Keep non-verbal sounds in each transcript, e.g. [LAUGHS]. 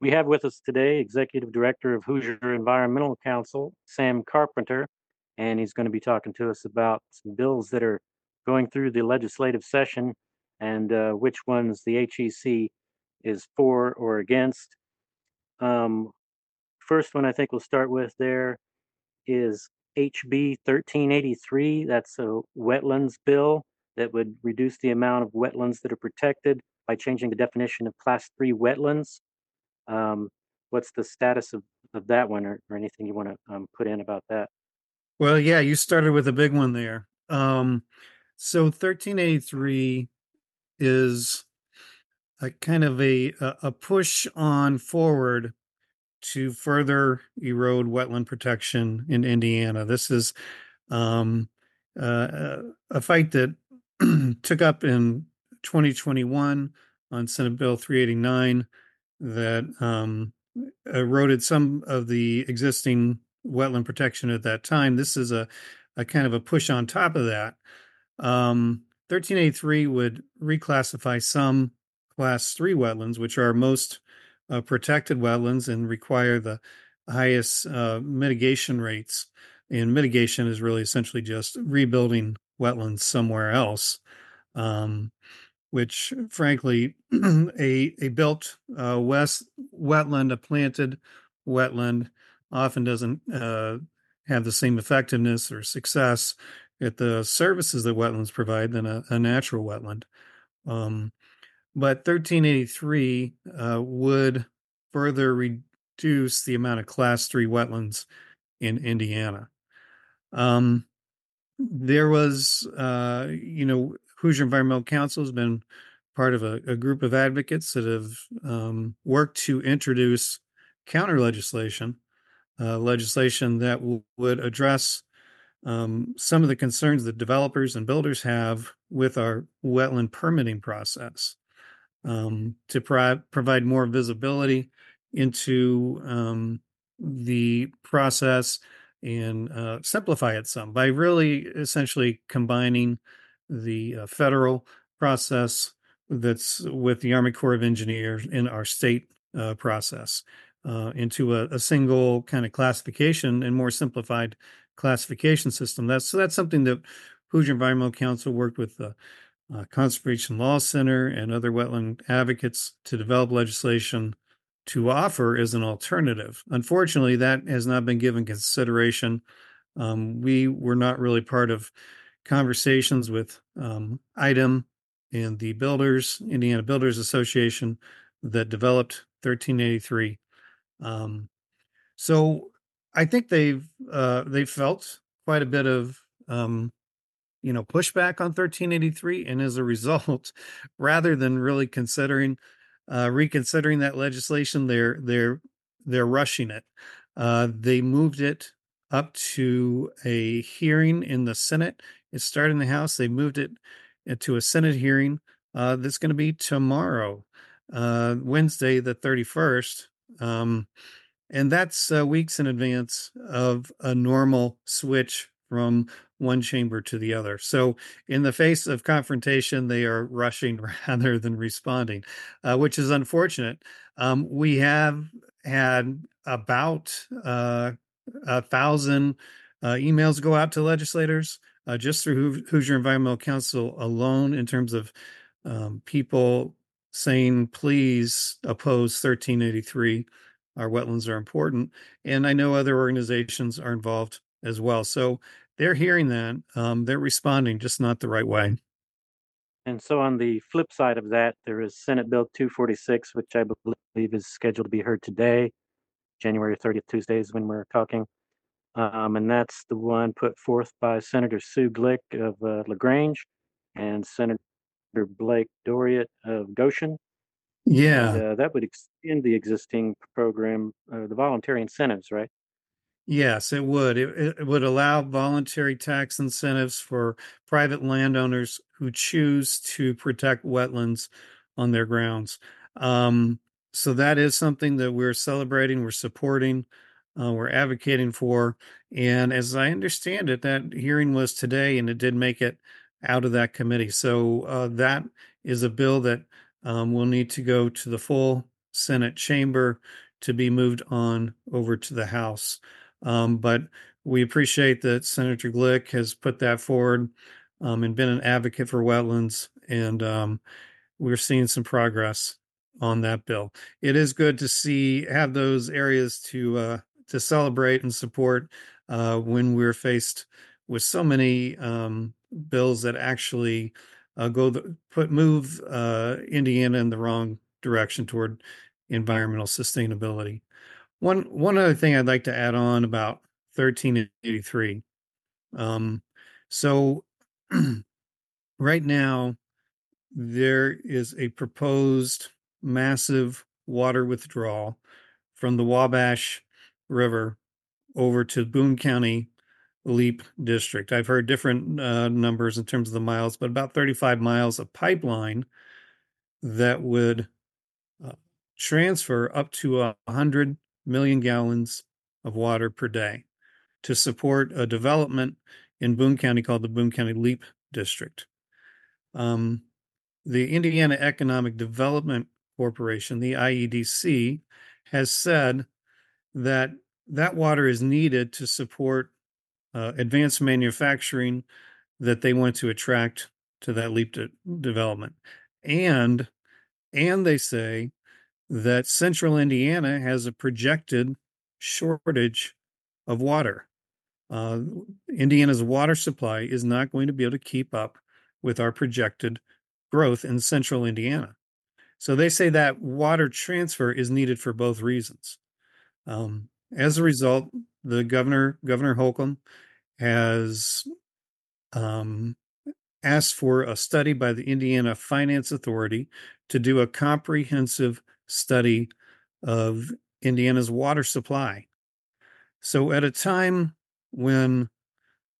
We have with us today Executive Director of Hoosier Environmental Council, Sam Carpenter, and he's going to be talking to us about some bills that are going through the legislative session and uh, which ones the HEC is for or against. Um, first one I think we'll start with there is HB 1383. That's a wetlands bill that would reduce the amount of wetlands that are protected by changing the definition of class three wetlands. Um, what's the status of, of that one or, or anything you want to um, put in about that? Well, yeah, you started with a big one there. Um, so 1383 is a kind of a a push on forward to further erode wetland protection in Indiana. This is um, uh, a fight that [CLEARS THROAT] took up in 2021 on Senate Bill 389 that um, eroded some of the existing wetland protection at that time. This is a, a kind of a push on top of that. Um, 1383 would reclassify some class three wetlands, which are most uh, protected wetlands and require the highest uh, mitigation rates. And mitigation is really essentially just rebuilding wetlands somewhere else, um, which, frankly, [CLEARS THROAT] a a built uh, west wetland, a planted wetland, often doesn't uh, have the same effectiveness or success at the services that wetlands provide than a, a natural wetland. Um, but 1383 uh, would further reduce the amount of class three wetlands in Indiana. Um, there was, uh, you know, Hoosier Environmental Council has been part of a, a group of advocates that have um, worked to introduce counter legislation, uh, legislation that w- would address um, some of the concerns that developers and builders have with our wetland permitting process um, to pro- provide more visibility into um, the process and uh, simplify it some by really essentially combining the uh, federal process that's with the Army Corps of Engineers in our state uh, process uh, into a, a, single kind of classification and more simplified classification system. That's so that's something that Hoosier Environmental Council worked with the uh, Conservation Law Center and other wetland advocates to develop legislation to offer as an alternative. Unfortunately, that has not been given consideration. Um, we were not really part of conversations with um, and the builders, Indiana Builders Association, that developed 1383. Um, so I think they've uh, they felt quite a bit of um, you know pushback on 1383, and as a result, [LAUGHS] rather than really considering uh, reconsidering that legislation, they're they're they're rushing it. Uh, they moved it up to a hearing in the Senate. It started in the House. They moved it uh, to a Senate hearing uh, that's going to be tomorrow, uh, Wednesday, the 31st. Um, and that's uh, weeks in advance of a normal switch from one chamber to the other. So, in the face of confrontation, they are rushing [LAUGHS] rather than responding, uh, which is unfortunate. Um, we have had about uh, a thousand uh, emails go out to legislators uh, just through Hoosier Environmental Council alone, in terms of um, people saying, please oppose 1383 our wetlands are important. And I know other organizations are involved as well. So they're hearing that. Um, they're responding, just not the right way. And so, on the flip side of that, there is Senate Bill 246, which I believe is scheduled to be heard today, January 30th, Tuesdays, when we're talking. Um, and that's the one put forth by Senator Sue Glick of uh, LaGrange and Senator Blake Doriot of Goshen. Yeah. And, uh, that would extend the existing program, uh, the voluntary incentives, right? Yes, it would. It, it, would allow voluntary tax incentives for private landowners who choose to protect wetlands on their grounds. Um, so that is something that we're celebrating, we're supporting, uh, we're advocating for. And as I understand it, that hearing was today and it did make it out of that committee. So uh, that is a bill that um, will need to go to the full Senate chamber to be moved on over to the House. Um, but we appreciate that Senator Glick has put that forward um, and been an advocate for wetlands, and um, we're seeing some progress on that bill. It is good to see have those areas to uh, to celebrate and support uh, when we're faced with so many um, bills that actually uh, go the, put move uh, Indiana in the wrong direction toward environmental sustainability. One one other thing I'd like to add on about 1383. Um, so [CLEARS THROAT] right now there is a proposed massive water withdrawal from the Wabash River over to Boone County Leap District. I've heard different uh, numbers in terms of the miles, but about 35 miles of pipeline that would uh, transfer up to a 100 million gallons of water per day to support a development in Boone County called the Boone County Leap District. Um, the Indiana Economic Development Corporation, the IEDC, has said that that water is needed to support uh, advanced manufacturing that they want to attract to that leap de- development. And and they say that central Indiana has a projected shortage of water. Uh, Indiana's water supply is not going to be able to keep up with our projected growth in central Indiana. So they say that water transfer is needed for both reasons. Um, as a result, the governor, Governor Holcomb, has um, asked for a study by the Indiana Finance Authority to do a comprehensive study of Indiana's water supply. So, at a time when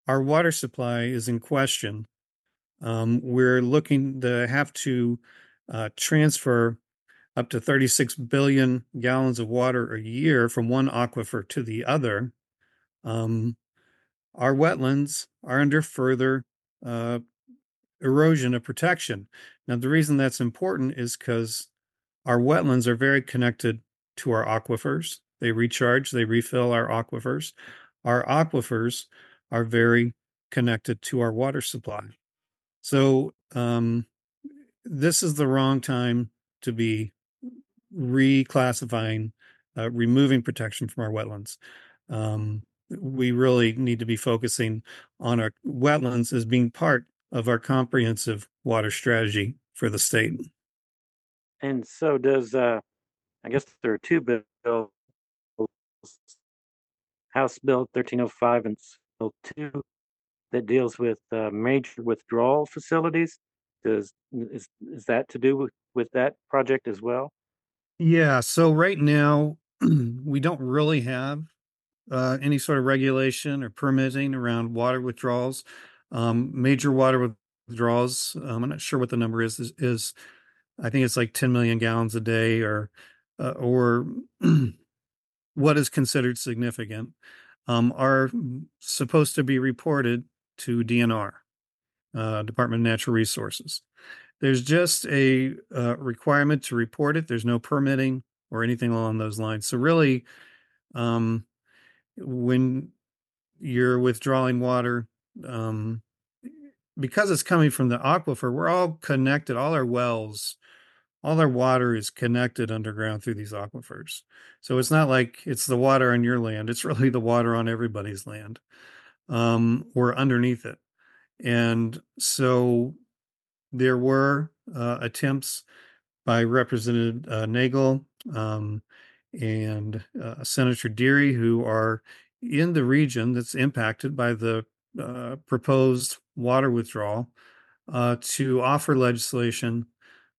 our water supply is in question, um, we're looking to have to uh, transfer up to 36 billion gallons of water a year from one aquifer to the other. Um, our wetlands are under further uh, erosion of protection. Now, the reason that's important is because our wetlands are very connected to our aquifers. They recharge, they refill our aquifers. Our aquifers are very connected to our water supply. So, um, this is the wrong time to be reclassifying, uh, removing protection from our wetlands. Um, we really need to be focusing on our wetlands as being part of our comprehensive water strategy for the state. And so does, uh, I guess there are two bills, House Bill 1305 and Bill 2 that deals with uh, major withdrawal facilities. Does is is that to do with, with that project as well? Yeah. So right now [CLEARS THROAT] we don't really have uh, any sort of regulation or permitting around water withdrawals. Um, major water withdrawals. Um, I'm not sure what the number is, is. Is, I think it's like 10 million gallons a day, or uh, or [CLEARS THROAT] what is considered significant, um, are supposed to be reported to DNR, uh, Department of Natural Resources. There's just a uh, requirement to report it. There's no permitting or anything along those lines. So really, um, when you're withdrawing water, um, because it's coming from the aquifer, we're all connected. All our wells, all our water is connected underground through these aquifers. So it's not like it's the water on your land; it's really the water on everybody's land, um, or underneath it. And so there were uh, attempts by Representative uh, Negele um, and uh, Senator Deery, who are in the region that's impacted by the uh, proposed water withdrawal, uh, to offer legislation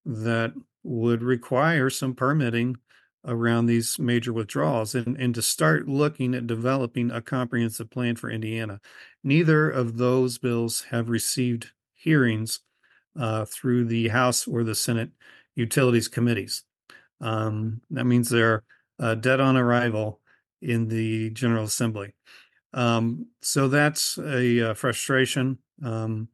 that would require some permitting around these major withdrawals and, and to start looking at developing a comprehensive plan for Indiana. Neither of those bills have received hearings uh, through the House or the Senate Utilities Committees. Um, that means they're uh, dead on arrival in the General Assembly. Um, so that's a, uh, frustration. Um,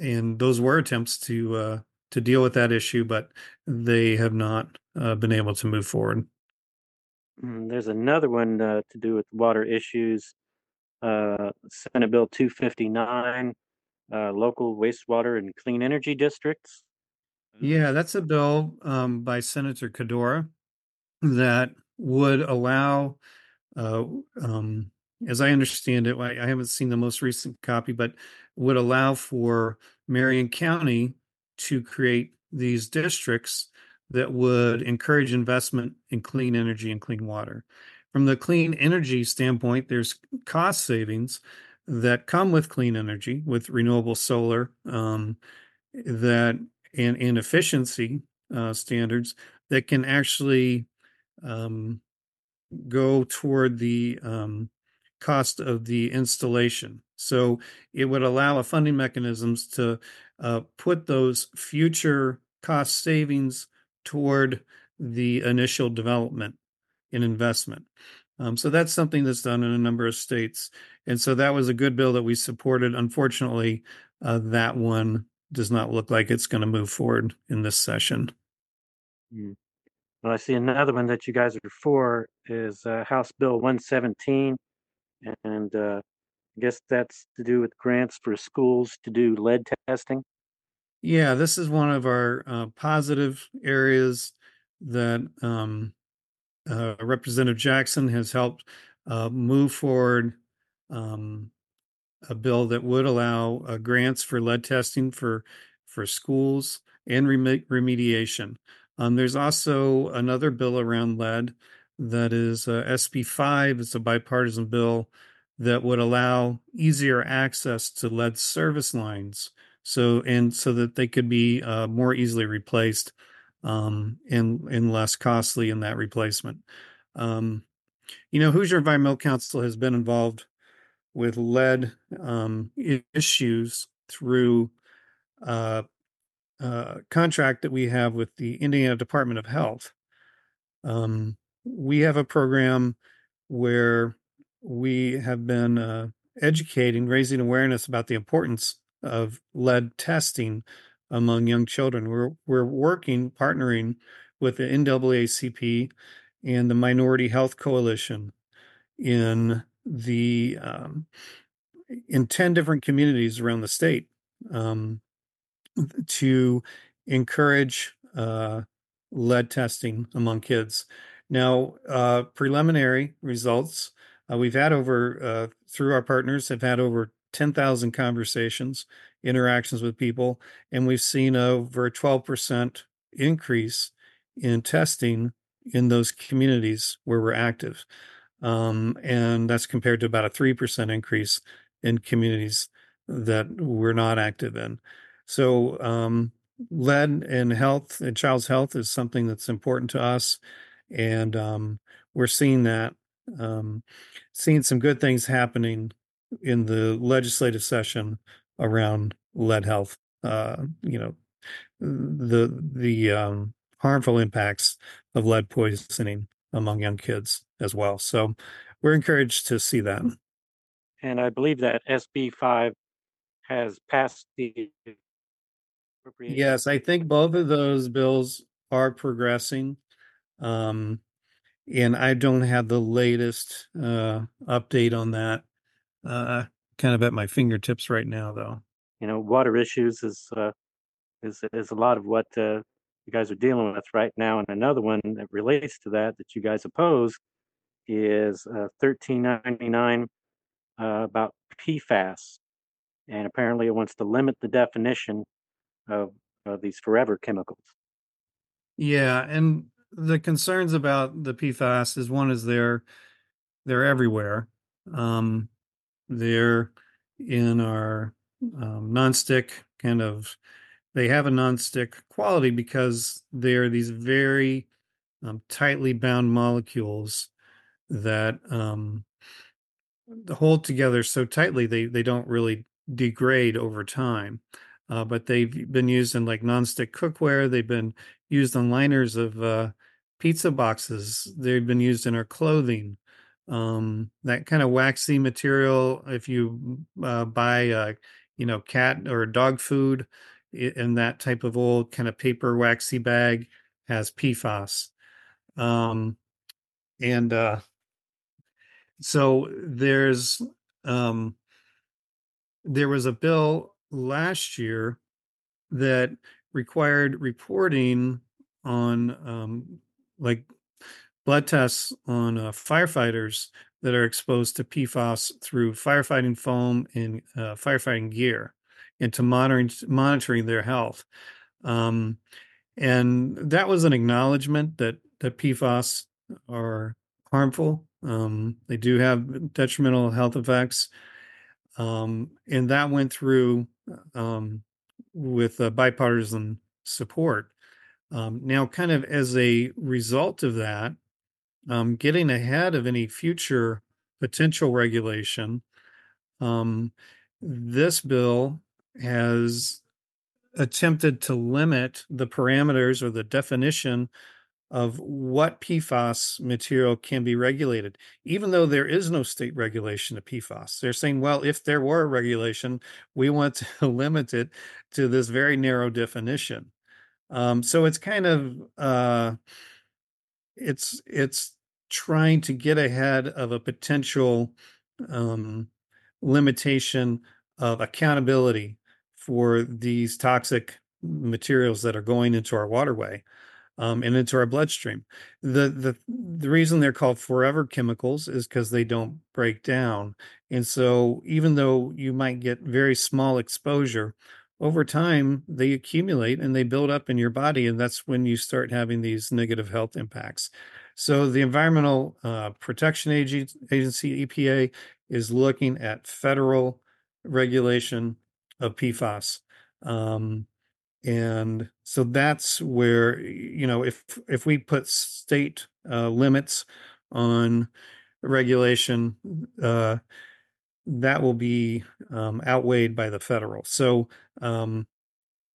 and those were attempts to uh, to deal with that issue, but they have not uh, been able to move forward. Mm, There's another one uh, to do with water issues. Uh, Senate Bill 259, uh, local wastewater and clean energy districts. Yeah, that's a bill um, by Senator Qaddoura that would allow, uh, um, as I understand it, I, I haven't seen the most recent copy, but would allow for Marion County to create these districts that would encourage investment in clean energy and clean water. From the clean energy standpoint, there's cost savings that come with clean energy, with renewable solar, um, that and, and efficiency uh, standards that can actually um, go toward the um, cost of the installation. So it would allow a funding mechanisms to uh, put those future cost savings toward the initial development and investment. Um, so that's something that's done in a number of states. And so that was a good bill that we supported. Unfortunately, uh, that one does not look like it's going to move forward in this session. Mm. Well, I see another one that you guys are for is uh, House Bill 117. And uh, I guess that's to do with grants for schools to do lead testing. Yeah, this is one of our uh, positive areas that um, uh, Representative Jackson has helped uh, move forward um, a bill that would allow uh, grants for lead testing for for schools and rem- remediation. Um, there's also another bill around lead that is uh, SB 5. It's a bipartisan bill that would allow easier access to lead service lines so and so that they could be uh, more easily replaced um, and and less costly in that replacement. Um, you know, Hoosier Environmental Council has been involved with lead um, issues through uh, uh, contract that we have with the Indiana Department of Health. Um, we have a program where we have been uh, educating, raising awareness about the importance of lead testing among young children. We're we're working, partnering with the NAACP and the Minority Health Coalition in the um, in 10 different communities around the state um, to encourage uh, lead testing among kids. Now, uh, preliminary results uh, we've had over uh, through our partners have had over 10,000 conversations, interactions with people, and we've seen over a 12% increase in testing in those communities where we're active. Um, and that's compared to about a 3% increase in communities that we're not active in. So, um, lead and health and child's health is something that's important to us. And um, we're seeing that, um, seeing some good things happening in the legislative session around lead health. Uh, you know, the the um, harmful impacts of lead poisoning among young kids as well. So we're encouraged to see that. And I believe that SB 5 has passed the. Yes, I think both of those bills are progressing. Um, and I don't have the latest uh, update on that. Uh, kind of at my fingertips right now, though. You know, water issues is uh, is is a lot of what uh, you guys are dealing with right now. And another one that relates to that that you guys oppose is uh, 1399 uh, about PFAS, and apparently it wants to limit the definition of, of these forever chemicals. Yeah, and the concerns about the PFAS is one is they're they're everywhere. Um, they're in our um, nonstick kind of. They have a nonstick quality because they're these very um, tightly bound molecules that um, hold together so tightly they they don't really degrade over time. Uh, but they've been used in like nonstick cookware. They've been used on liners of uh, pizza boxes. They've been used in our clothing. Um, that kind of waxy material. If you uh, buy, uh, you know, cat or dog food in that type of old kind of paper waxy bag, has PFAS. Um, and uh, so there's um, there was a bill last year that required reporting on um, like blood tests on uh, firefighters that are exposed to PFAS through firefighting foam and uh, firefighting gear, and to monitoring monitoring their health. Um, and that was an acknowledgement that that PFAS are harmful. Um, they do have detrimental health effects, um, and that went through um, with uh, bipartisan support. Um, now, kind of as a result of that, um, getting ahead of any future potential regulation, um, this bill has attempted to limit the parameters or the definition of what PFAS material can be regulated, even though there is no state regulation of PFAS. They're saying, well, if there were a regulation, we want to [LAUGHS] limit it to this very narrow definition. Um, so it's kind of uh, it's it's trying to get ahead of a potential um, limitation of accountability for these toxic materials that are going into our waterway um, and into our bloodstream. The the the reason they're called forever chemicals is because they don't break down. And so even though you might get very small exposure, over time they accumulate and they build up in your body, and that's when you start having these negative health impacts. So the Environmental uh, Protection Agency EPA is looking at federal regulation of PFAS. Um, and so that's where you know if if we put state uh, limits on regulation uh, that will be um, outweighed by the federal so um,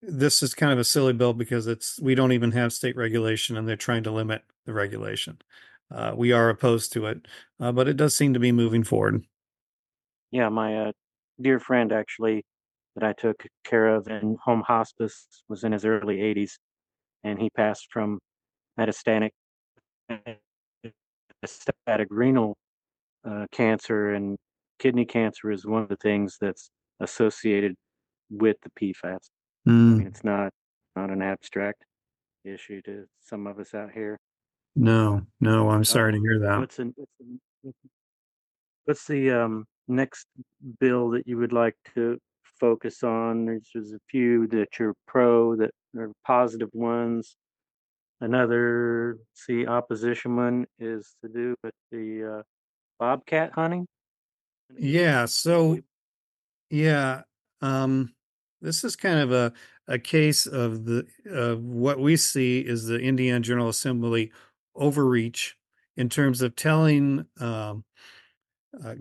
this is kind of a silly bill because it's we don't even have state regulation and they're trying to limit the regulation uh, we are opposed to it uh, but it does seem to be moving forward Yeah, my uh, dear friend actually that I took care of in home hospice was in his early 80s, and he passed from metastatic metastatic renal uh, cancer, and kidney cancer is one of the things that's associated with the PFAS. I mean, Mm, it's not not an abstract issue to some of us out here. no no i'm Uh, sorry to hear that what's in, what's in, what's the um, next bill that you would like to focus on? There's, there's a few that you're pro that are positive ones. Another, see, opposition one is to do with the uh, bobcat hunting. yeah so Yeah, um, this is kind of a a case of the of what we see is the Indiana General Assembly overreach in terms of telling um, uh,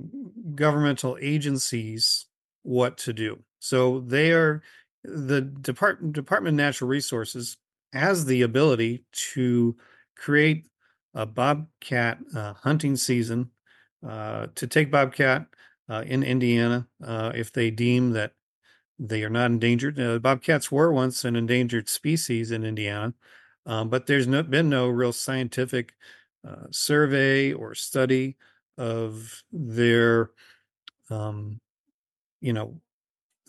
governmental agencies what to do. So they are the Department Department of Natural Resources has the ability to create a bobcat uh, hunting season uh, to take bobcat uh, in Indiana uh, if they deem that they are not endangered. Uh, bobcats were once an endangered species in Indiana, um, but there's no, been no real scientific uh, survey or study of their, um, you know,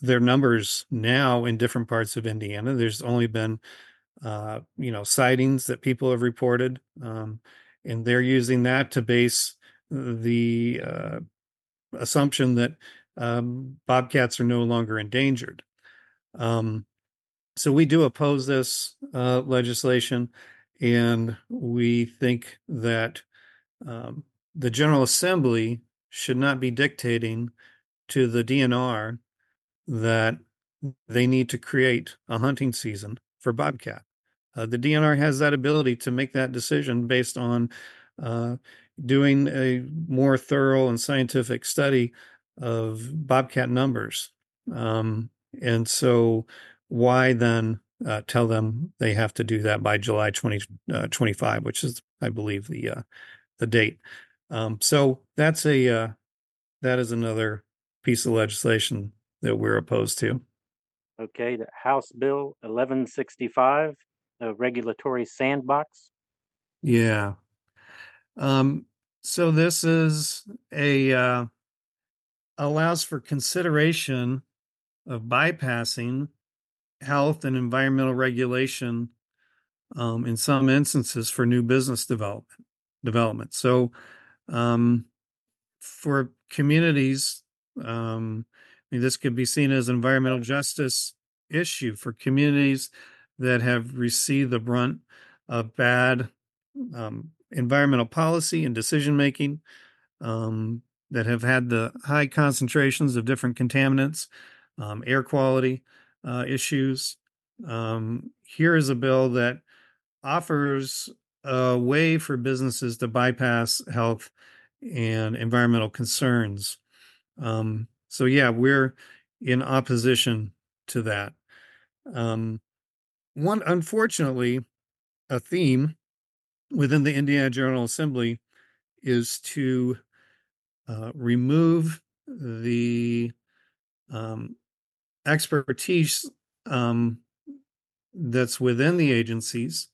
their numbers now in different parts of Indiana. There's only been, uh, you know, sightings that people have reported, um, and they're using that to base the uh, assumption that um, bobcats are no longer endangered. Um, so we do oppose this uh, legislation, and we think that um, the General Assembly should not be dictating to the DNR that they need to create a hunting season for bobcat. Uh, the DNR has that ability to make that decision based on uh, doing a more thorough and scientific study of bobcat numbers. Um, and so, why then uh, tell them they have to do that by July 2025, uh, which is, I believe, the uh, the date. Um, so that's a uh, that is another piece of legislation that we're opposed to. Okay, the House Bill 1165 a regulatory sandbox. Yeah. Um, so this is a uh, allows for consideration of bypassing health and environmental regulation um, in some instances for new business development development. So um, for communities, um, I mean, this could be seen as an environmental justice issue for communities that have received the brunt of bad um, environmental policy and decision making, um, that have had the high concentrations of different contaminants, um, air quality uh, issues. Um, here is a bill that offers a way for businesses to bypass health and environmental concerns. Um, so, yeah, we're in opposition to that. Um, one, unfortunately, a theme within the Indiana General Assembly is to uh, remove the um, expertise um, that's within the agencies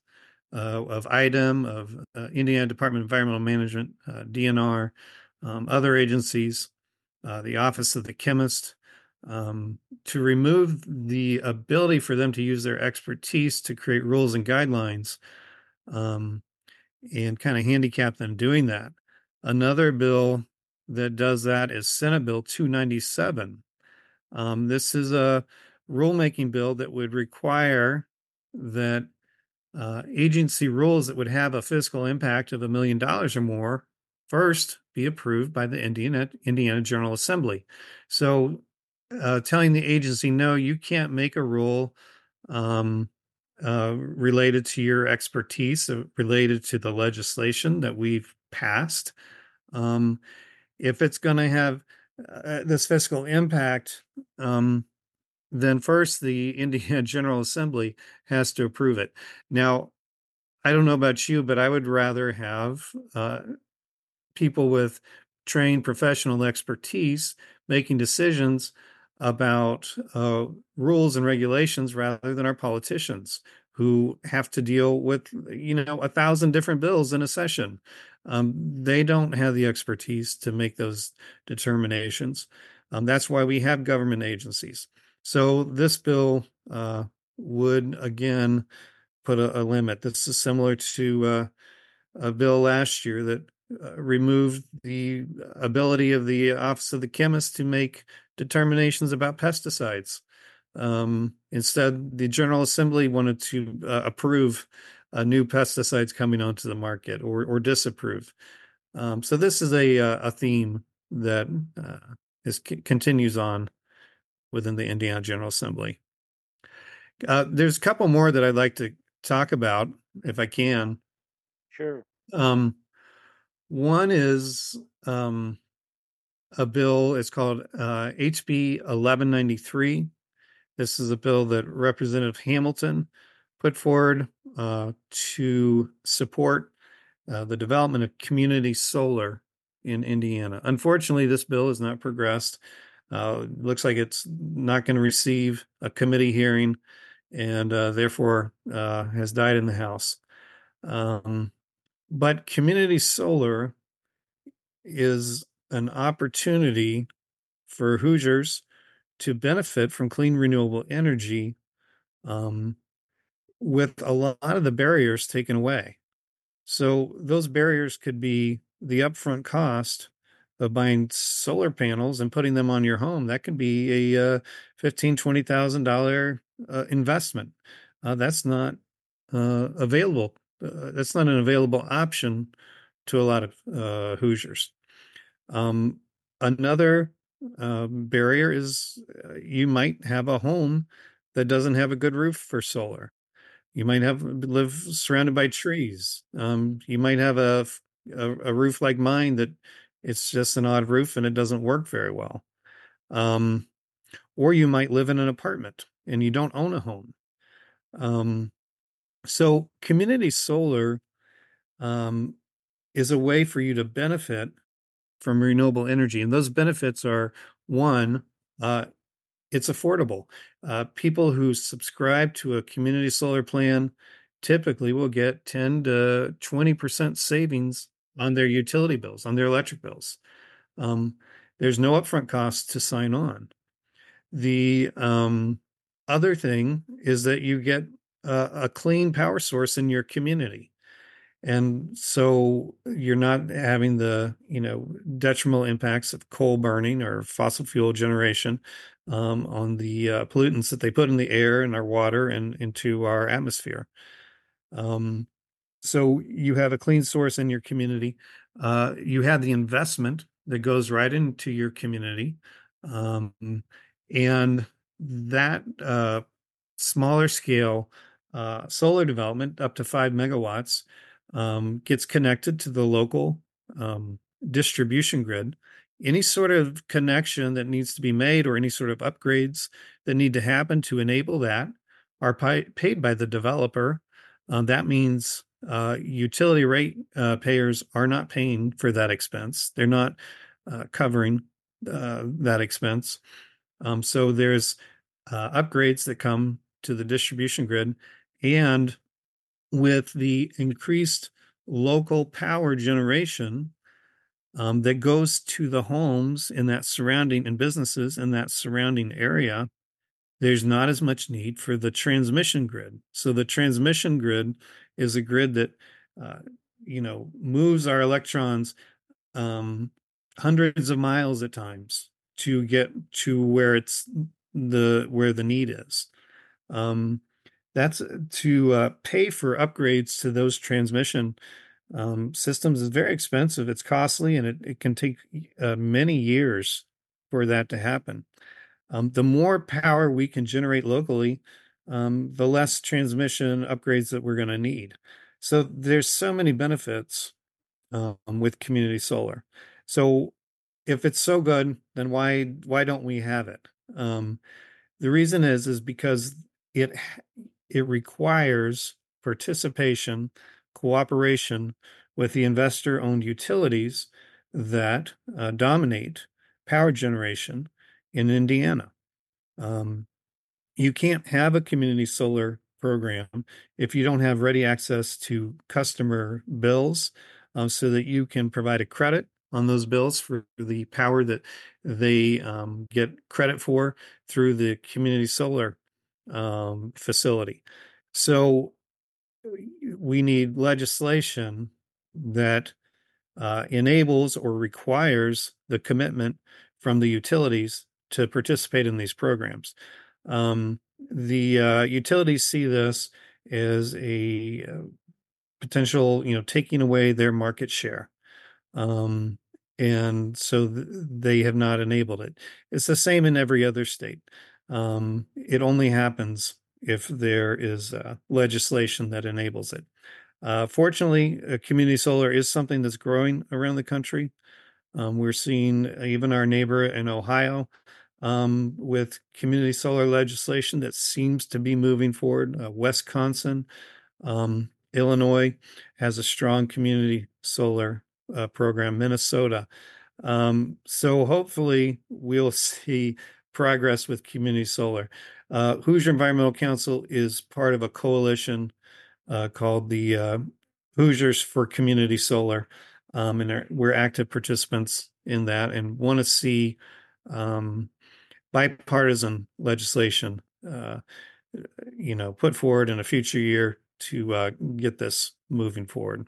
uh, of IDEM, of uh, Indiana Department of Environmental Management, uh, DNR, um, other agencies, uh, the Office of the Chemist, um, to remove the ability for them to use their expertise to create rules and guidelines um, and kind of handicap them doing that. Another bill that does that is Senate Bill 297. Um, this is a rulemaking bill that would require that uh, agency rules that would have a fiscal impact of a million dollars or more first be approved by the Indiana, Indiana General Assembly. So, uh, telling the agency, no, you can't make a rule um, uh, related to your expertise, uh, related to the legislation that we've passed. Um, if it's going to have uh, this fiscal impact, um, then first the [LAUGHS] Indiana General Assembly has to approve it. Now, I don't know about you, but I would rather have uh, people with trained professional expertise making decisions about uh, rules and regulations rather than our politicians who have to deal with you know a thousand different bills in a session um, they don't have the expertise to make those determinations. Um, that's why we have government agencies. So this bill uh, would again put a, a, limit. This is similar to uh, a bill last year that uh, removed the ability of the office of the chemist to make determinations about pesticides. Um, instead, the General Assembly wanted to uh, approve uh, new pesticides coming onto the market or, or disapprove. Um, so this is a uh, a theme that uh, is continues on within the Indiana General Assembly. Uh, there's a couple more that I'd like to talk about if I can. Sure. Um, one is um, a bill. It's called uh, HB 1193. This is a bill that Representative Hamilton put forward uh, to support uh, the development of community solar in Indiana. Unfortunately, this bill has not progressed. Uh, looks like it's not going to receive a committee hearing and uh, therefore uh, has died in the House. Um, but community solar is an opportunity for Hoosiers to benefit from clean renewable energy um, with a lot of the barriers taken away. So those barriers could be the upfront cost of buying solar panels and putting them on your home. That could be a uh, fifteen, twenty thousand dollar uh, investment. Uh, that's not uh, available. Uh, that's not an available option to a lot of uh, Hoosiers. Um, another uh, barrier is you might have a home that doesn't have a good roof for solar. You might have live surrounded by trees. Um, you might have a, a, a roof like mine that it's just an odd roof and it doesn't work very well. Um, or you might live in an apartment and you don't own a home. Um, so community solar um, is a way for you to benefit from renewable energy. And those benefits are one, uh, it's affordable. Uh, people who subscribe to a community solar plan typically will get 10 to 20% savings on their utility bills, on their electric bills. Um, there's no upfront cost to sign on. The um, other thing is that you get a, a clean power source in your community. And so you're not having the, you know, detrimental impacts of coal burning or fossil fuel generation um, on the uh, pollutants that they put in the air and our water and into our atmosphere. Um, so you have a clean source in your community. Uh, you have the investment that goes right into your community. Um, and that uh, smaller scale uh, solar development up to five megawatts um, gets connected to the local um, distribution grid. Any sort of connection that needs to be made or any sort of upgrades that need to happen to enable that are paid by the developer. Um, that means uh, utility rate uh, payers are not paying for that expense. They're not uh, covering uh, that expense. Um, so there's uh, upgrades that come to the distribution grid, and with the increased local power generation um, that goes to the homes in that surrounding and businesses in that surrounding area, there's not as much need for the transmission grid. So the transmission grid is a grid that uh, you know moves our electrons um, hundreds of miles at times to get to where it's the where the need is. Um, that's uh, to uh, pay for upgrades to those transmission um, systems is very expensive. It's costly, and it, it can take uh, many years for that to happen. Um, the more power we can generate locally, um, the less transmission upgrades that we're going to need. So there's so many benefits um, with community solar. So if it's so good, then why why don't we have it? Um, the reason is is because it it requires participation, cooperation with the investor-owned utilities that uh, dominate power generation in Indiana. Um, you can't have a community solar program if you don't have ready access to customer bills um, so that you can provide a credit on those bills for the power that they um, get credit for through the community solar um, facility. So we need legislation that uh, enables or requires the commitment from the utilities to participate in these programs. Um, the uh, utilities see this as a uh, potential, you know, taking away their market share. Um, and so th- they have not enabled it. It's the same in every other state. Um, it only happens if there is uh, legislation that enables it. Uh, fortunately, uh, community solar is something that's growing around the country. Um, we're seeing even our neighbor in Ohio um, with community solar legislation that seems to be moving forward. Uh, Wisconsin, um, Illinois has a strong community solar uh, program, Minnesota. Um, so hopefully we'll [LAUGHS] see progress with community solar. Uh, Hoosier Environmental Council is part of a coalition uh, called the uh, Hoosiers for Community Solar, um, and we're active participants in that and want to see um, bipartisan legislation, uh, you know, put forward in a future year to uh, get this moving forward.